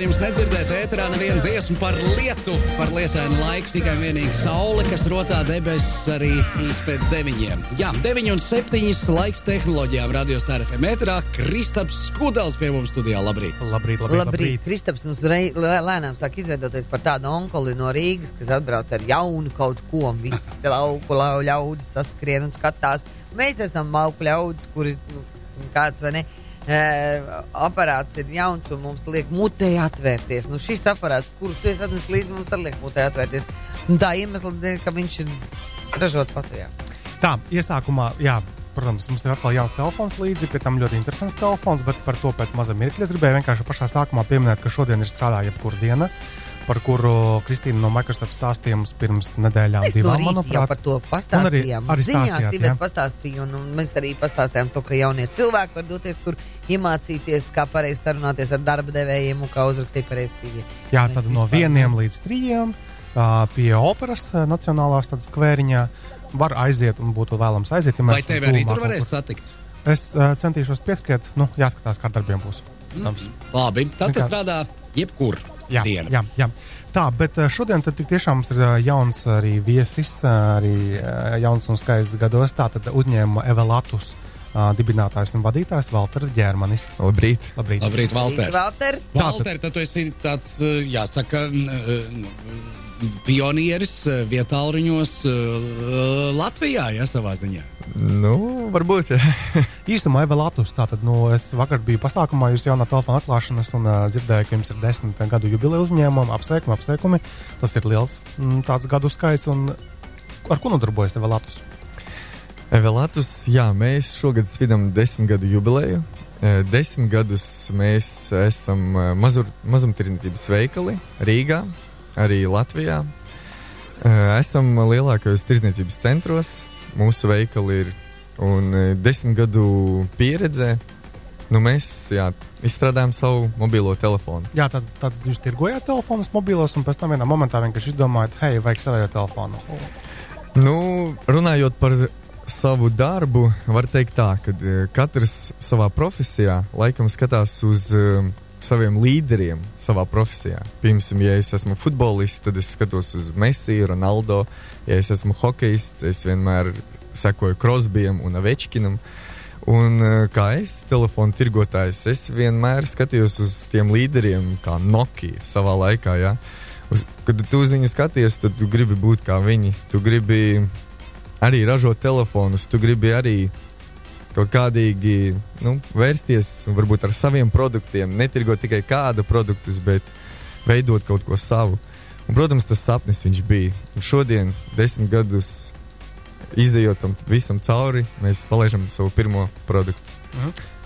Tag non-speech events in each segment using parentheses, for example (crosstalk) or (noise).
šodien jums nedzirdēt ēterā nevienu dziesmu par lietu, par lietainu laiku, tikai vienīgi saule, kas rotā debesis arī īsti pēc deviņiem. Jā, deviņi un septiņas laiks tehnoloģijām radio stāra FM ēterā. Kristaps Skudels pie mums studijā. Labrīt! Labrīt, labrīt, Labrīt, labrīt. Kristaps mums rei- lē- lēnām sāk izveidoties par tādu onkoli no Rīgas, kas atbrauc ar jaunu kaut ko. Visi lauku lau- ļaudis saskrien un skatās. Mēs esam lauku ļaudis, kuri, nu, kāds vai ne, aparāts ir jauns un mums liek mutē atvērties. Nu, šis aparāts, kuru tu esi atnesis līdzi, mums arī liek mutē atvērties. Un tā iemesla dēļ, ka viņš ir ražots Latvijā. Tā, iesākumā, jā, protams, mums ir atkal jauns telefons līdzi, pie tam ļoti interesants telefons, bet par to pēc maza mirkļa es gribēju vienkārši pašā sākumā pieminēt, ka šodien ir strādāja jebkura diena, par kuru Kristīna no Microsoft stāstīja mums pirms nedēļām, Mēs no divām, jau manuprāt. par to Un arī- pastāstījām. arī Ziņās Iveta pastāstīja, un, un mēs arī pastāstījām to, ka jaunie cilvēki var doties, kur iemācīties, kā pareizi sarunāties ar darba devējiem un kā uzrakstīt pareizi. Jā, tad no vieniem līdz trījiem pie operas nacionālās tādas skvēriņā var aiziet un būtu vēlams aiziet. Ja Vai tevi arī tur varēs kur. satikt? Es uh, centīšos pieskriet, nu, jāskatās, kā darbiem būs. Protams. Labi, tad tas strādā jebkur Jā, diena. jā, jā. Tā, bet ā, šodien tad tiešām mums ir ā, jauns arī viesis, ā, arī jauns un skaists gados. Tātad uzņēmuma Evelatus ā, dibinātājs un vadītājs Valters Ģermanis. Labrīt! Labrīt! Labrīt, Valter. Valter! Valter, Valter, tad tu esi tāds, eh, jāsaka, n- eh, pionieris eh, vietāluņos eh, Latvijā, ja savā ziņā. Nu, varbūt. (laughs) Īsumā Evelatus, tātad, nu, es vakar biju pasākumā, jūs jaunā telefona atklāšanas un uh, dzirdēju, ka jums ir desmit gadu jubileja uzņēmumam, apsveikumi, apsveikumi. Tas ir liels mm, tāds gadu skaits, un ar ko nodarbojas Evelatus? Evelatus, jā, mēs šogad svinam desmit gadu jubileju. Desmit gadus mēs esam mazur, mazumtirdzniecības veikali Rīgā, arī Latvijā. Eh, Esam lielākajos tirdzniecības centros. Mūsu veikali ir un eh, desmit gadu pieredze. Nu, mēs jā, izstrādājam savu mobilo telefonu. Jā, tad, tad jūs tirgojāt telefonus mobilos, un pēc tam vienā momentā vienkārši izdomājāt, hei, vajag savējo telefonu. Nu, runājot par savu darbu, var teikt tā, ka eh, katrs savā profesijā laikam skatās uz um, saviem līderiem savā profesijā. Piemēram, ja es esmu futbolists, tad es skatos uz Messi, Ronaldo. Ja es esmu hokejists, es vienmēr sekoju Krosbijam un Avečkinam. Un eh, kā es, telefonu tirgotājs, es vienmēr skatījos uz tiem līderiem, kā Nokia savā laikā. Ja? Uz, kad tu uz viņu skaties, tad tu gribi būt kā viņi. Tu gribi arī ražot telefonus, tu gribi arī kaut kādīgi nu, vērsties varbūt ar saviem produktiem, netirgot tikai kādu produktus, bet veidot kaut ko savu. Un, protams, tas sapnis viņš bija. Un šodien, desmit gadus izējot tam visam cauri, mēs palaidām savu pirmo produktu.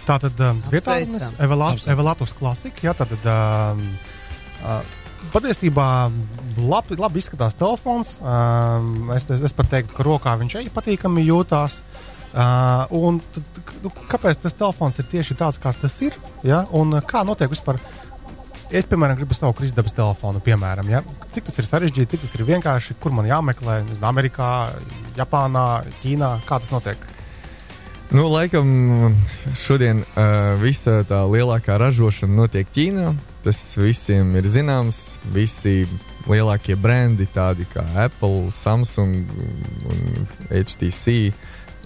Tā tad uh, vietā Apsveicam. Evelatus klasika, jā, tad uh, uh, patiesībā labi, labi izskatās telefons. Uh, es, es, es pat teiktu, ka rokā viņš arī patīkami jūtās. Uh, un tad, nu, kāpēc tas telefons ir tieši tāds, kāds tas ir? Ja? Un uh, kā notiek vispār? Es, piemēram, gribu savu kristāla telefonu, piemēram, ja? cik tas ir sarežģīti, cik tas ir vienkārši, kur man jāmeklē. Nezinu, Amerikā, Japānā, Ķīnā, kā tas notiek. Nu, laikam šodien uh, visa tā lielākā ražošana notiek Ķīnā. Tas visiem ir zināms. Visi lielākie brendi, tādi kā Apple, Samsung un HTC,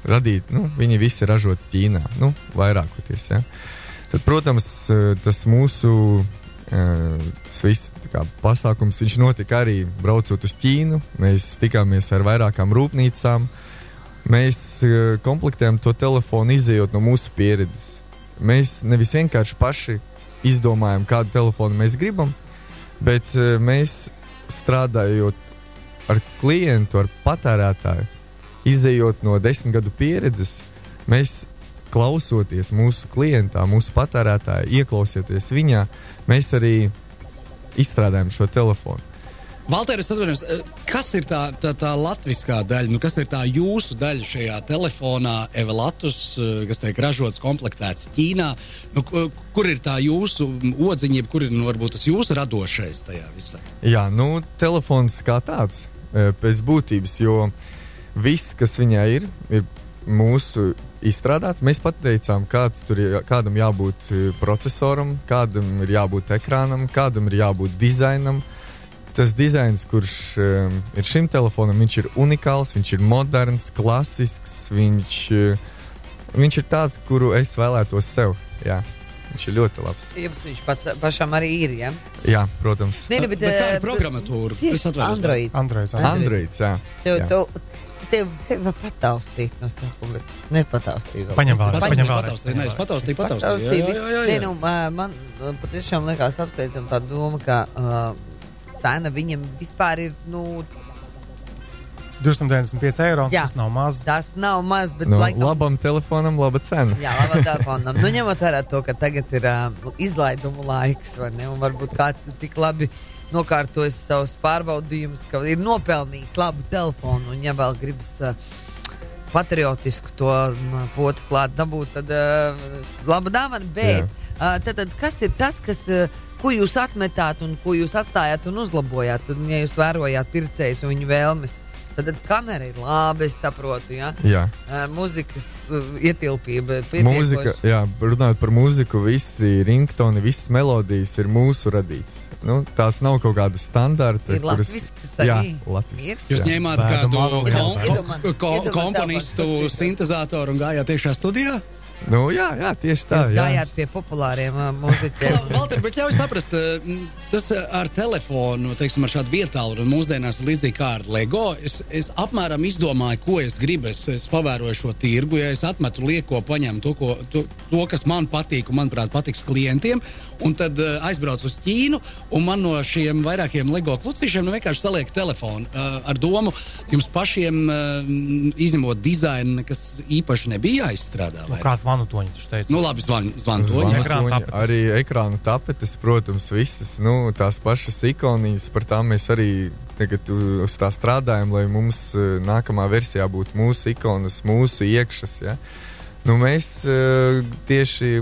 radīt, nu, viņi visi ražot Ķīnā, nu, vairākoties. Ja? Tad, protams, eh, tas mūsu eh, tas viss kā, pasākums notika arī braucot uz Ķīnu. Mēs tikāmies ar vairākām rūpnīcām. Mēs uh, komplektējam to telefonu, izējot no mūsu pieredzes. Mēs nevis vienkārši paši izdomājam, kādu telefonu mēs gribam, bet mēs strādājot ar klientu, ar patērētāju, izējot no desmit gadu pieredzes, mēs klausoties mūsu klientā, mūsu patērētājā, ieklausieties viņā, mēs arī izstrādājam šo telefonu. Valter, es atvainojos, eh, kas ir tā, tā, tā latviskā daļa, nu, kas ir tā jūsu daļa šajā telefonā, Evelatus, eh, kas tiek ražots, komplektēts Ķīnā? Nu, ku- kur ir tā jūsu odziņa, kur ir nu, varbūt tas jūsu radošais tajā visā? Jā, nu, telefons kā tāds e, pēc būtības, jo viss, kas viņā ir, ir mūsu izstrādāts. Mēs pateicām, kāds tur ir, kādam jābūt eh, procesoram, kādam ir jābūt ekrānam, kādam ir jābūt dizainam. Tas dizains, kurš um, ir šim telefonam, viņš ir unikāls, viņš ir moderns, klasisks. Viņš, uh, viņš ir tāds, kuru es vēlētos sev. Jā. Viņš ir ļoti labs. Jums viņš pats, pašam arī ir. Ja? Jā, protams. Nē, bet, Bet kā ir eh, programmatūra? Tieši atvainojos. Android. Androids. Android. Androids, jā. Tev, jā. tev, tev, var pataustīt no sākuma, bet nepataustīt. vēl. Paņem vēlreiz, paņem vēlreiz. Nē, es pataustīju, pataustīju. Nē, nu, man patiešām liekas apsveicam tā doma, ka uh, cena viņam vispār ir, nu, 295 eiro. Jā. Tas nav maz. tas nav maz, bet Nu, laikam. labam telefonam, laba cena. Jā, labi, telefonam. Nu, ņemot vērā to, ka tagad ir uh, izlaidumu laiks, vai ne? Un varbūt kāds ir tik labi nokārtojis savus pārbaudījumus, ka ir nopelnījis labu telefonu. Un, ja vēl gribas uh, patriotisku to potu klāt dabūt, tad uh, laba dāvana. Bet uh, tad, tad, kas ir tas, kas. Uh, Ko jūs atmetāt un ko jūs atstājāt un uzlabojāt? Tad, ja jūs vērojāt pircējus un viņu vēlmes, tad, tad kamera ir laba, es saprotu. Ja? Jā. Uh, mūzikas uh, ietilpība, Mūzika, jā, runājot par mūziku, visi ringtoni, visas melodijas ir mūsu radītas. Nu, tās nav kaut kādas standarta. Ir latviskas Jā, arī. latviskas. Jūs jā. ņēmāt Bēdu kādu jā. ko, iedomā komponistu sintēzatoru un gājāt iekšā studijā? Nu, jā, jā, tieši tā. Jūs jā. gājāt pie populāriem uh, mūziķiem. (laughs) Valter, bet ļauj saprast, m, tas eh, ar telefonu, teiksim, ar šādu vietālu un mūsdienās līdzīgi kā ar LEGO. Es, es apmēram izdomāju, ko es gribu. Es, es pavēroju šo tirgu, ja es atmetu lieko, paņemu to, ko, to, to kas man patīk un, manuprāt, patiks klientiem, un tad uh, aizbraucu uz Ķīnu, un man no šiem vairākiem LEGO klucīšiem nu, vienkārši saliek telefonu uh, ar domu, jums pašiem, uh, izņemot dizainu, nekas īpaši nebija jāizstrādā. Nu, zvanu teica? Nu, labi, zvan, zvan to, Zvanu jā. Ekrāna toņi, tapetes. Arī ekrāna tapetes, protams, visas nu, tās pašas ikoniņas. Par tām mēs arī tagad uh, uz tā strādājam, lai mums uh, nākamā versijā būtu mūsu ikonas, mūsu iekšas. Ja? Nu, mēs uh, tieši,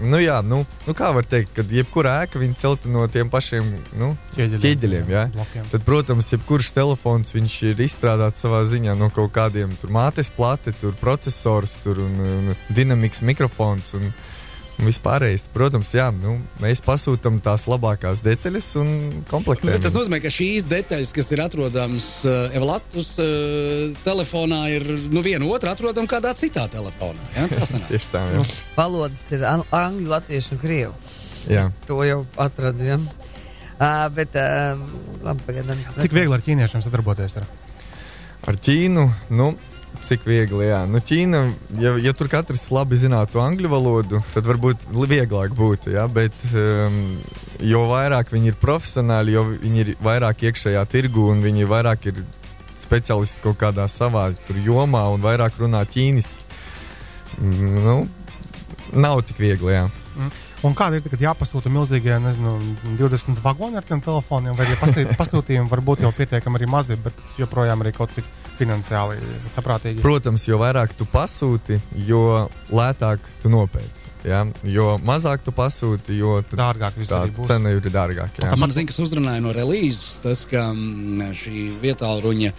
nu, jā, nu, nu, kā var teikt, kad jebkura ēka viņa celta no tiem pašiem nu, Ķieģeļiem, ķieģeļiem. Ja? blokiem. Tad, protams, jebkurš telefons viņš ir izstrādāts savā ziņā no kaut kādiem tur mātes plate, tur processors, tur un, un dinamikas mikrofons. Un vispārējais, protams, jā, nu, mēs pasūtām tās labākās detaļas un komplektējam. Bet Tas nozīmē, ka šīs detaļas, kas ir atrodamas uh, Evalatus uh, telefonā, ir nu, viena otru atrodama kādā citā telefonā. Ja? (laughs) Tieši tā, jā. Valodas ir an- angļu, latviešu un krievu. jā. To jau atradu. Ja? Uh, bet, uh, labi, pagaidām. es Cik viegli ar ķīniešiem sadarboties? Ir? Ar Ķīnu, nu, cik viegli, jā. Nu, Ķīna, ja, ja tur katrs labi zinātu angļu valodu, tad varbūt vieglāk būtu, jā, bet um, jo vairāk viņi ir profesionāli, jo viņi ir vairāk iekšējā tirgu un viņi vairāk ir speciālisti kaut kādā savā jomā un vairāk runā ķīniski. Mm, Nu, nav tik viegli, jā. Un kāda ir tagad jāpasūta milzīgie, nezinu, 20 vagoni ar tiem telefoniem, vai arī (laughs) pasūtījumi var būt jau pietiekami arī mazi, bet joprojām arī kaut cik finansiāli saprātīgi. Protams, jo vairāk tu pasūti, jo lētāk tu nopērci. Ja? Jo mazāk tu pasūti, jo Dārgāk tā cena ir dārgāka. Man zina, kas uzrunāja no relīzes, tas, ka mm, šī vietā ruņa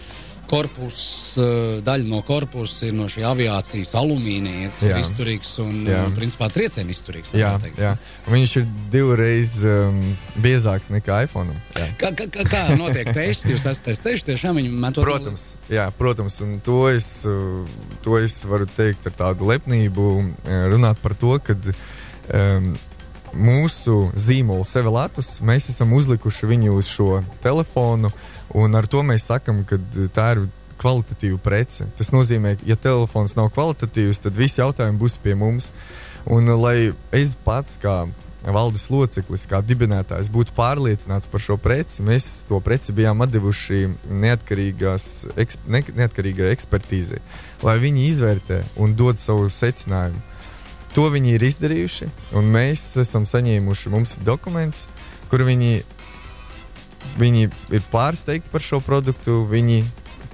korpus, uh, daļa no korpusa ir no šī aviācijas alumīnija, kas Jā. ir izturīgs un, Jā. uh, principā, triecienu izturīgs. Jā, jā. Viņš ir divreiz um, biezāks nekā iPhone. Jā. Kā, kā, kā- notiek tests? Jūs esat testējuši tiešām viņu metot? Protams, jā, protams, un to es, uh, to es varu teikt ar tādu lepnību, uh, runāt par to, ka um, mūsu zīmolu Sevelatus mēs esam uzlikuši viņu uz šo telefonu, un ar to mēs sakam, ka tā ir kvalitatīva prece. Tas nozīmē, ka, ja telefons nav kvalitatīvs, tad visi jautājumi būs pie mums. Un, uh, lai es pats kā valdes loceklis, kā dibinātājs, būtu pārliecināts par šo preci, mēs to preci bijām devuši eksp, ne, neatkarīgai ekspertīzei, lai viņi izvērtē un dod savu secinājumu. To viņi ir izdarījuši, un mēs esam saņēmuši mums dokuments, kur viņi, viņi ir pārsteigti par šo produktu. Viņi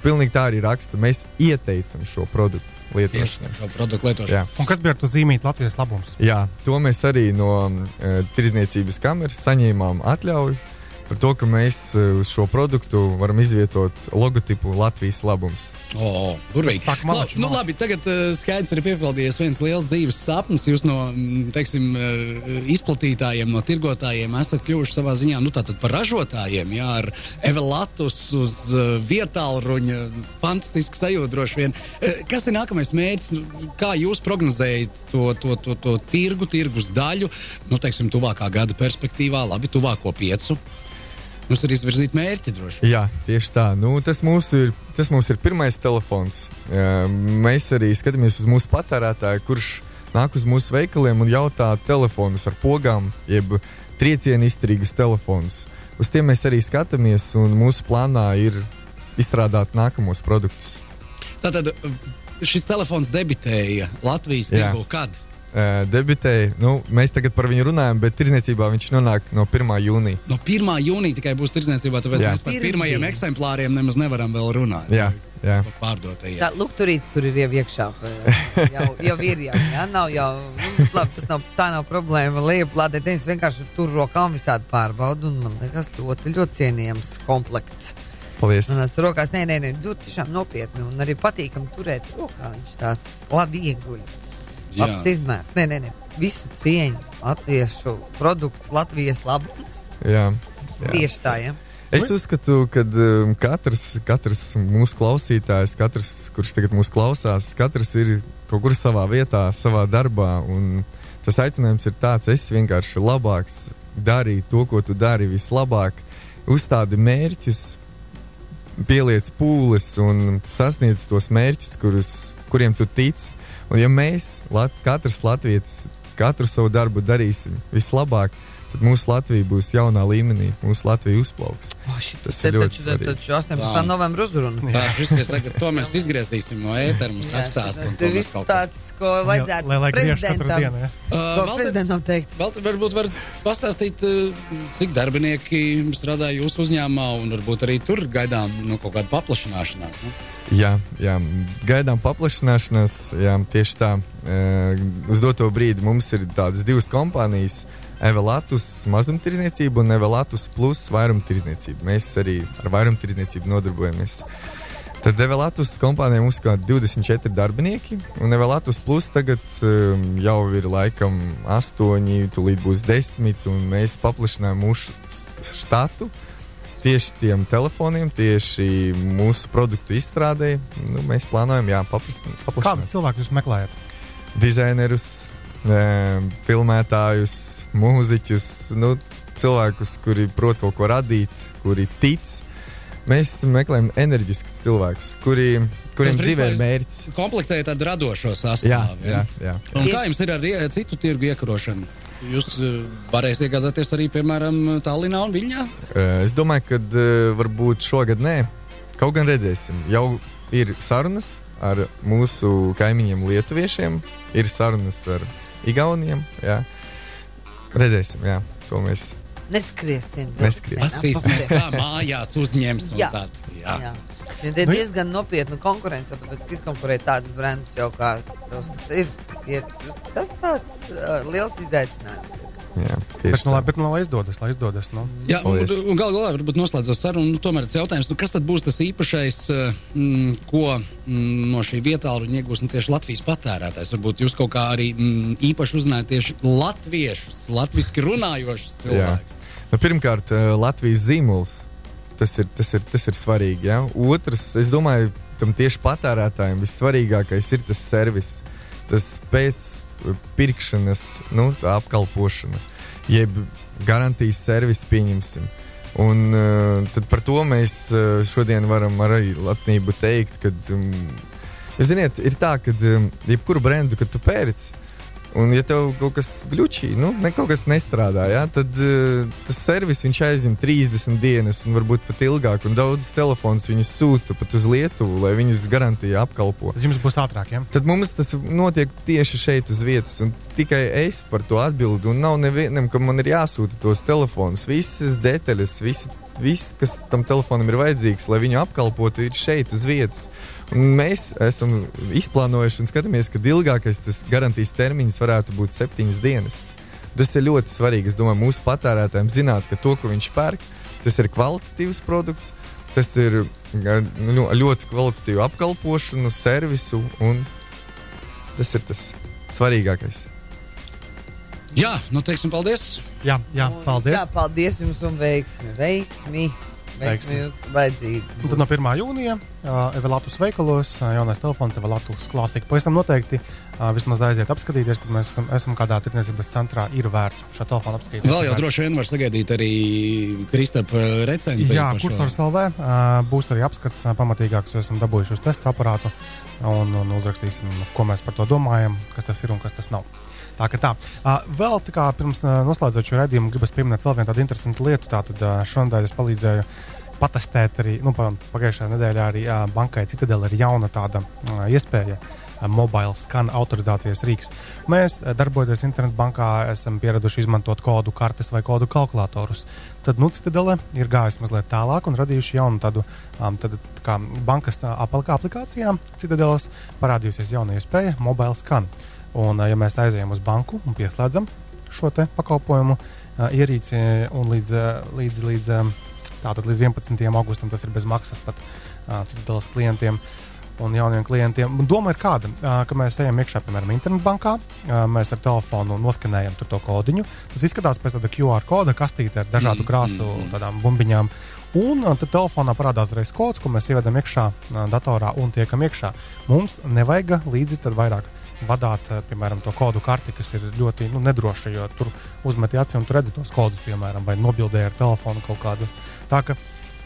pilnīgi tā arī raksta. Mēs ieteicam šo produktu lietošanai. šo produktu. Un kas bija ar to zīmīt Latvijas labums? Jā, to mēs arī no uh, Tirzniecības kameras saņēmām atļauju. Par to, ka mēs uh, uz šo produktu varam izvietot logotipu Latvijas labums. O, burvīgi. Tā malači, nu, malači. labi, tagad uh, skaidrs ir piepildījies viens liels dzīves sapnis. Jūs no mm, teiksim, uh, izplatītājiem, no tirgotājiem esat kļuvuši savā ziņā nu, par ražotājiem. Jā, ar Evelatus uz uh, vietālruņa. Fantastiski sajūta droši vien. Uh, kas ir nākamais mērķis? Nu, Kā jūs prognozējat to, to, to, to tirgu, tirgus daļu, nu, teiksim, tuvākā gada perspektīvā, labi, tuvāko piecu? Mums ir izvirzīti mērķi droši. Jā, tieši tā. Nu, tas, mūsu ir, tas mums ir pirmais telefons. Mēs arī skatāmies uz mūsu patērētāju, kurš nāk uz mūsu veikaliem un jautā telefonus ar pogām, jeb triecienu izturīgus telefonus. Uz tiem mēs arī skatāmies, un mūsu plānā ir izstrādāt nākamos produktus. Tātad uh, šis telefons debitēja Latvijas tirgu kad? Debitēja, nu, mēs tagad par viņu runājam, bet tirzniecībā viņš nonāk no 1. jūnija. No 1. jūnija tikai būs tirdzniecībā, tāpēc Jā. mēs par pirmajiem eksemplāriem nemaz nevaram vēl runāt. Jā, jā. Pārdotajiem. Tā lukturīts tur ir jau iekšā. (laughs) Jau, jau ir jau. Jā, nav jau. Nu, labi, tas nav, tā nav problēma. Lieplādēt, es vienkārši tur rokām visādi pārbaudu. Un man liekas, ļoti, ļoti cienījams komplekts. Paldies! Manās rokās, nē, nē, nē, ļoti tiešām nopietni. Un arī patīkami turēt rokā. Viņš tāds labi ieguļ. Jā. Labs izmērs. Nē, nē, nē. Visu cieņu. Latviešu produkts, Latvijas labums. Jā, jā. Tieši tā, ja. Es uzskatu, ka um, katrs, katrs mūsu klausītājs, katrs, kurš tagad mūs klausās, katrs ir kaut kur savā vietā, savā darbā. Tas aicinājums ir tāds, es vienkārši labāks, darīju to, ko tu dari vislabāk, uzstādi mērķus, pieliec pūles un sasniedz tos mērķus, kurus, kuriem tu tici. Un ja mēs, lat, katrs latvietis, katru savu darbu darīsim vislabāk, tad mūsu Latvija būs jaunā līmenī, mūsu Latvija uzplauks. O, šitas Tas ir ļoti taču, taču 18. Tā. novembra uzruna. Tā, šis ir tagad, to mēs izgriezīsim no ētera. Mums un Tas ir viss tāds, ko vajadzētu Lai, lai katru prezidentam, dienu. Ja? Uh, ko Valter, prezidentam teikt. Vēl te varbūt var pastāstīt, uh, cik darbinieki strādā jūsu uzņēmumā, un varbūt arī tur gaidām nu, kaut kādu paplašināšanās. Nu? Jā, jā, gaidām paplašināšanās. Jā, tieši tā. Uz doto brīdi mums ir tādas divas kompānijas. Evelatus mazumtirdzniecība un Evelatus plus vairumtirdzniecība. Mēs arī ar vairumtirdzniecību nodarbojamies. Tad Evelatus kompānijā mums ir kā 24 darbinieki, un Evelatus plus tagad um, jau ir laikam 8, tūlīt būs 10, un mēs paplašinām mūsu štatu tieši tiem telefoniem, tieši mūsu produktu izstrādē. Nu, mēs plānojam, jā, paplašināt. Kādus cilvēkus jūs meklējat? Dizainerus, e, filmētājus, mūziķus, nu, cilvēkus, kuri prot kaut ko radīt, kuri tic. Mēs meklējam enerģiskus cilvēkus, kuri, kuriem dzīvē ir mērķis. Komplektēja tādu radošo Jā, sastāvu. jā, jā. Un Tieši- kā jums ir ar citu tirgu iekarošanu? Jūs uh, varēsiet iegādāties arī, piemēram, Tallinā un Viļņā? E, Es domāju, ka e, varbūt šogad nē. Kaut gan redzēsim. Jau ir sarunas ar mūsu kaimiņiem, Lietuviešiem, ir sarunas ar Igauniem. Jā. Redzēsim, jā, to mēs. Neskriesim. Neskriesim. Pastīsimies, kā mājās uzņems. Jā. tad, jā. Jā. Ja tie ir diezgan nopietna konkurence, tāpēc, ka izkonkurēt tādus brendus jau kā tos, kas ir, ir tas tāds uh, liels izaicinājums. ir. Jā, Bet, nu, lai, bet, nu, lai izdodas, lai izdodas. Nu. Jā, un, Paldies. un gal galā, varbūt noslēdzot sarunu, nu, tomēr tas jautājums, nu, kas tad būs tas īpašais, eh, mm, ko mm, no šī vietālu iegūs nu, tieši Latvijas patērētājs? Varbūt jūs kaut kā arī mm, īpaši uzzinājāt tieši latviešus, latviski runājošus cilvēkus. Nu, pirmkārt, eh, Latvijas zīmols. Tas ir, tas ir, tas ir svarīgi. Ja? Otrs, es domāju, tam tieši patērētājiem vissvarīgākais ir tas servis. Tas pēc eh, pirkšanas nu, apkalpošana, jeb garantijas servis pieņemsim. Un, uh, par to mēs uh, šodien varam arī lepnību teikt, ka, um, ziniet, ir tā, ka um, jebkuru brendu, kad tu pērci, Un, ja tev kaut kas gluči, nu, ne kaut kas nestrādā, ja, tad uh, tas servis viņš aizņem 30 dienas, un varbūt pat ilgāk. Un daudzus telefonus viņus sūta pat uz Lietuvu, lai viņus garantija apkalpo. Tad jums būs ātrāk. Ja? Tad mums tas notiek tieši šeit uz vietas, un tikai es par to atbildu. Un nav nevienam, ka man ir jāsūta tos telefonus. Visas detaļas, visi, viss, kas tam telefonam ir vajadzīgs, lai viņu apkalpotu, ir šeit uz vietas. Mēs esam izplānojuši un skatāmies, ka ilgākais tas garantijas termiņš varētu būt septiņas dienas. Tas ir ļoti svarīgi. Es domāju, mūsu patērētājiem zināt, ka to, ko viņš pērk, tas ir kvalitatīvs produkts, tas ir nu, ļoti kvalitatīvu apkalpošanu, servisu, un tas ir tas svarīgākais. Jā, nu teiksim paldies. Jā, jā paldies. Jā, paldies jums un veiksmi. Veiksmi. Tad no 1. jūnija uh, Evelātus veikalos uh, jaunais telefons Evelātus klasika. Pavisam noteikti uh, vismaz aiziet apskatīties, kad mēs esam, esam kādā tirdzniecības centrā. Ir vērts šo telefonu apskatīties. Vēl jau droši vien var sagaidīt arī Kristapa recenziju. Jā, kursors LV uh, būs arī apskats uh, pamatīgāks, jo esam dabūjuši uz testu aparātu un, un uzrakstīsim, ko mēs par to domājam, kas tas ir un kas tas nav. Tā kā tā. Uh, vēl tā kā pirms uh, noslēdzot šo redzējumu, gribas pieminēt vēl vienu tādu interesantu lietu. Tātad uh, šonadēļ es palīdzēju patestēt arī, nu, pa- pagājušajā nedēļā arī uh, bankai Citadela ir jauna tāda uh, iespēja. uh, Mobile skan autorizācijas rīks. Mēs, uh, darbojoties internetbankā, esam pieraduši izmantot kodu kartes vai kodu kalkulatorus. Tad nu, Citadele ir gājusi mazliet tālāk un radījuši jaunu tādu um, tad, tā kā bankas uh, aplikācijā. Citadeles parādījusies jauna iespēja - mobile skan. Un, uh, ja mēs aizejam uz banku un pieslēdzam šo pakalpojumu uh, ierīci un līdz, līdz, līdz, tātad līdz 11. augustam tas ir bez maksas pat uh, Citadeles klientiem. Un jauniem klientiem. Un Doma ir kāda, ā, ka mēs ejam iekšā, piemēram, internetbankā, mēs ar telefonu noskanējam to kodiņu. Tas izskatās pēc tāda QR koda kastīte ar dažādu krāsu, tādām bumbiņām. Un tad telefonā parādās uzreiz kods, ko mēs ievedam iekšā datorā un tiekam iekšā. Mums nevajag līdzi vairāk vadāt, ā, piemēram, to kodu karti, kas ir ļoti nu, nedroša, jo tur uzmet aci un tur redzi tos kodus, piemēram, vai nobildē ar telefonu kaut kādu. Tā ka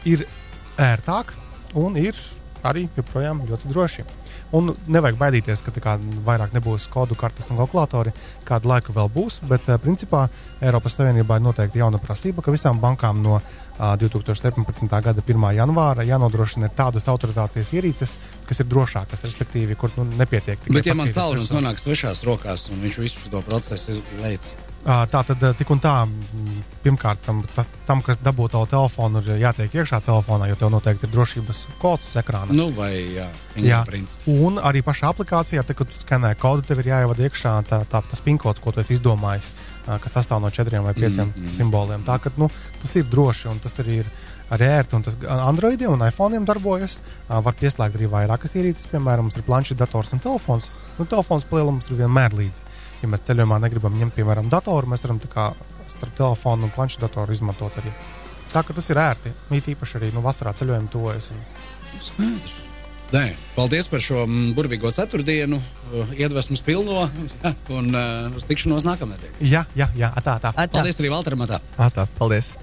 ir ērtāk un ir arī joprojām ļoti droši. Un nevajag baidīties, ka kā vairāk nebūs kodu kartes un kalkulatori. Kādu laiku vēl būs, bet eh, principā Eiropas Savienībā ir noteikti jauna prasība, ka visām bankām no ah, 2017. gada 1. janvāra jānodrošina tādas autorizācijas ierīces, kas ir drošākas, respektīvi, kur nu, nepietiek. Bet, ja paskatīties tālrunis virsū. nonāk svešās rokās un viņš visu šo procesu veids, Tā tad tik un tā, pirmkārt, tam, tas, tam kas dabū tavu telefonu, ir jātiek iekšā telefonā, jo tev noteikti ir drošības kods uz ekrāna. nu, vai jā, Jā. Un arī pašā aplikācijā, tad, kad tu skanē kodu, tev ir jāievada iekšā tā, tā, tas pinkods, ko tu esi izdomājis, kas sastāv no četriem vai pieciem mm, mm. simboliem. Tā, ka, nu, tas ir droši un tas arī ir. Arī ērti, un tas Androidiem un iPhone darbojas. Var pieslēgt arī vairākas ierīces, piemēram, mums ir planšetdators un telefons. Nu, telefons lielums ir vienmēr līdzi. Ja mēs ceļojumā negribam ņemt, piemēram, datoru, mēs varam tā kā starp telefonu un planšetdatoru izmantot arī. Tā ka tas ir ērti. Mīt īpaši arī nu, vasarā ceļojumi tuvojas. Un... Skaidrs. Nē, paldies par šo mm, burvīgo ceturtdienu, uh, iedvesmas pilno un uh, uz tikšanos nākamnedēļ. Jā, jā, jā, tā, tā. Paldies arī Valteram! Atā. Ā, tā, paldies!